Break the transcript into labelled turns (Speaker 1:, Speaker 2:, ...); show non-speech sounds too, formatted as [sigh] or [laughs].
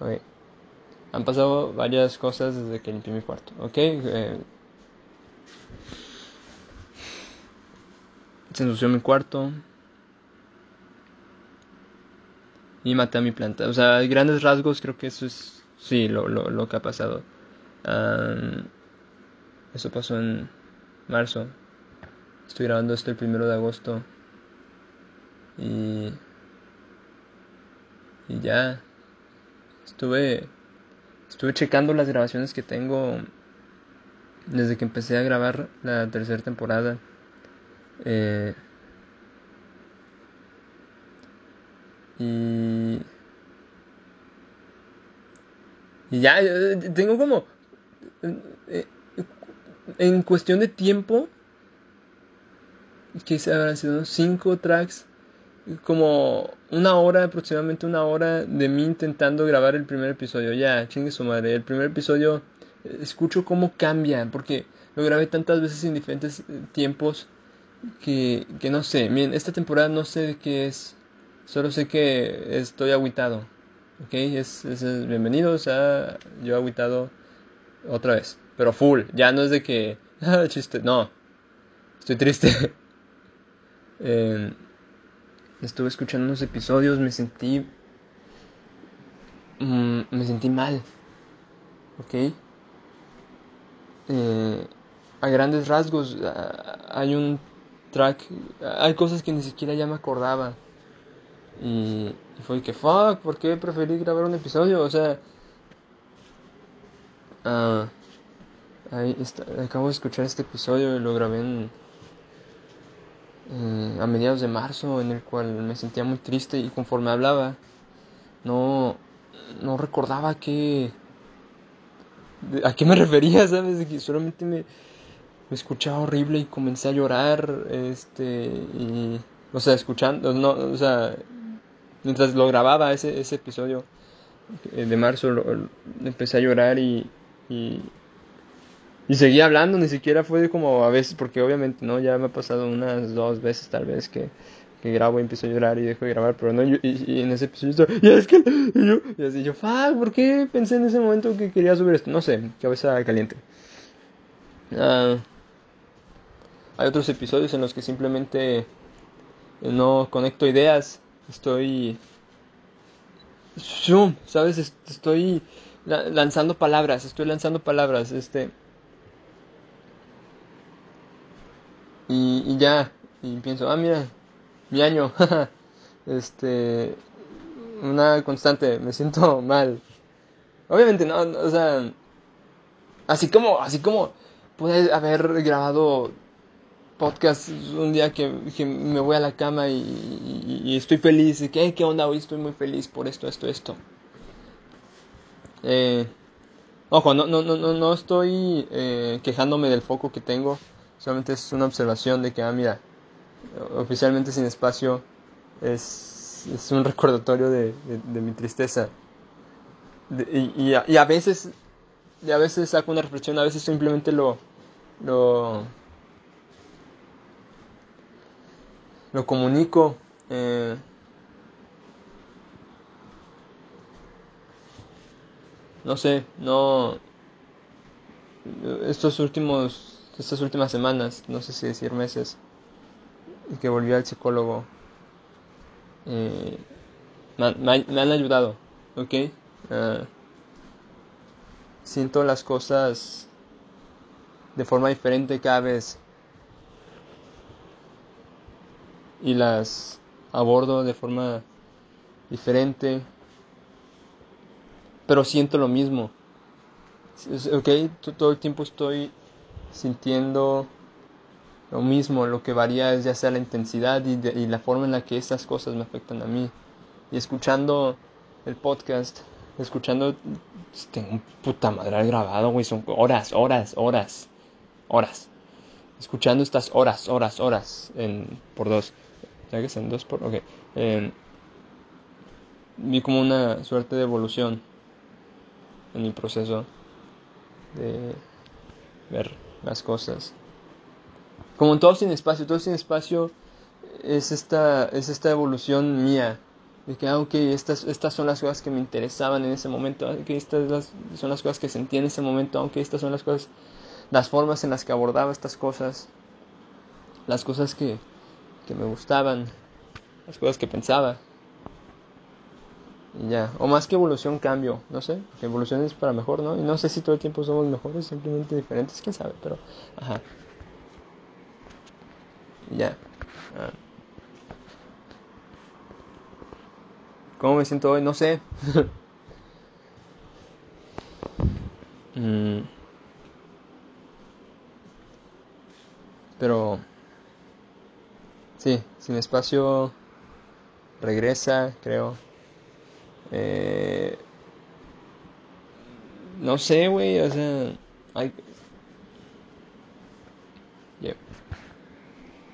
Speaker 1: Ok. Han pasado varias cosas desde que limpié mi cuarto. Ok. Eh, se ensució mi cuarto. Y maté a mi planta. O sea, grandes rasgos creo que eso es, sí, lo, lo, lo que ha pasado. eso pasó en marzo. Estoy grabando esto el primero de agosto. Y... Y ya. Estuve... Estuve checando las grabaciones que tengo desde que empecé a grabar la tercera temporada. Eh, y... Ya, eh, tengo como... Eh, en cuestión de tiempo, que se habrán sido cinco tracks, como una hora, aproximadamente una hora de mí intentando grabar el primer episodio. Ya, chingue su madre. El primer episodio, escucho cómo cambia, porque lo grabé tantas veces en diferentes tiempos que, que no sé. Miren, esta temporada no sé de qué es. Solo sé que estoy aguitado. Ok, es, es, bienvenidos a Yo Aguitado otra vez. Pero full, ya no es de que. [laughs] Ah, chiste, no. Estoy triste. [laughs] eh, estuve escuchando unos episodios, me sentí. Mmm, me sentí mal. Ok. Eh, a grandes rasgos, hay un track. Hay cosas que ni siquiera ya me acordaba. Y, fue que, fuck, ¿por qué preferí grabar un episodio? O sea. Uh, ahí acabo de escuchar este episodio y lo grabé en, a mediados de marzo, en el cual me sentía muy triste y conforme hablaba, no, no recordaba qué, a qué me [laughs] refería, ¿sabes? Solamente me, me escuchaba horrible y comencé a llorar, este, y, o sea, escuchando, no, o sea, mientras lo grababa ese, ese episodio de marzo, empecé a llorar y, y seguía hablando, ni siquiera fue como a veces, porque obviamente, ¿no? Ya me ha pasado unas dos veces tal vez que, grabo y empiezo a llorar y dejo de grabar, pero no, y, en ese episodio y es que, y yo, y así yo, fuck, ¿por qué pensé en ese momento que quería subir esto? No sé, cabeza caliente. Uh, hay otros episodios en los que simplemente no conecto ideas, estoy zoom, ¿sabes? Estoy lanzando palabras, estoy lanzando palabras, este y, y ya, y pienso, ah, mira, mi año, [laughs] este, una constante, me siento [laughs] mal. Obviamente no, o sea, así como, así como pude haber grabado podcast un día que, me voy a la cama y, estoy feliz. Y que, ¿qué onda? Hoy estoy muy feliz por esto, esto, esto. Eh, ojo, no, no, no, no estoy eh, quejándome del foco que tengo. Solamente es una observación de que, ah, mira, oficialmente sin espacio es, es un recordatorio de, de, mi tristeza. y, y, a, veces, a veces saco una reflexión, a veces simplemente lo, lo lo comunico. Eh, no sé, no. Estos últimos. Estas últimas semanas, no sé si decir meses, que volví al psicólogo, eh, me, han ayudado, ¿ok? Uh, siento las cosas de forma diferente cada vez. y las abordo de forma diferente, pero siento lo mismo. Ok, todo el tiempo estoy sintiendo lo mismo, lo que varía es ya sea la intensidad y, y la forma en la que estas cosas me afectan a mí. Y escuchando el podcast, escuchando, tengo un puta madre grabado, güey, son horas, horas, horas, horas. Escuchando estas horas, horas, horas en, por dos ya que son dos por... Ok. Eh, vi como una suerte de evolución en mi proceso de ver las cosas. Como en todo sin espacio, todo sin espacio es esta, es esta evolución mía. de que, ah, estas, estas son las cosas que me interesaban en ese momento, ah, que estas son las cosas que sentí en ese momento, aunque estas son las cosas, las formas en las que abordaba estas cosas, las cosas que, que me gustaban, las cosas que pensaba. Ya, o más que evolución, cambio, no sé, porque evolución es para mejor, ¿no? Y no sé si todo el tiempo somos mejores, simplemente diferentes, quién sabe, pero, ajá. ya. Ah. ¿Cómo me siento hoy? No sé. [laughs] Mm. Pero... Sí, sin espacio regresa, creo. Eh, no sé, güey, o sea,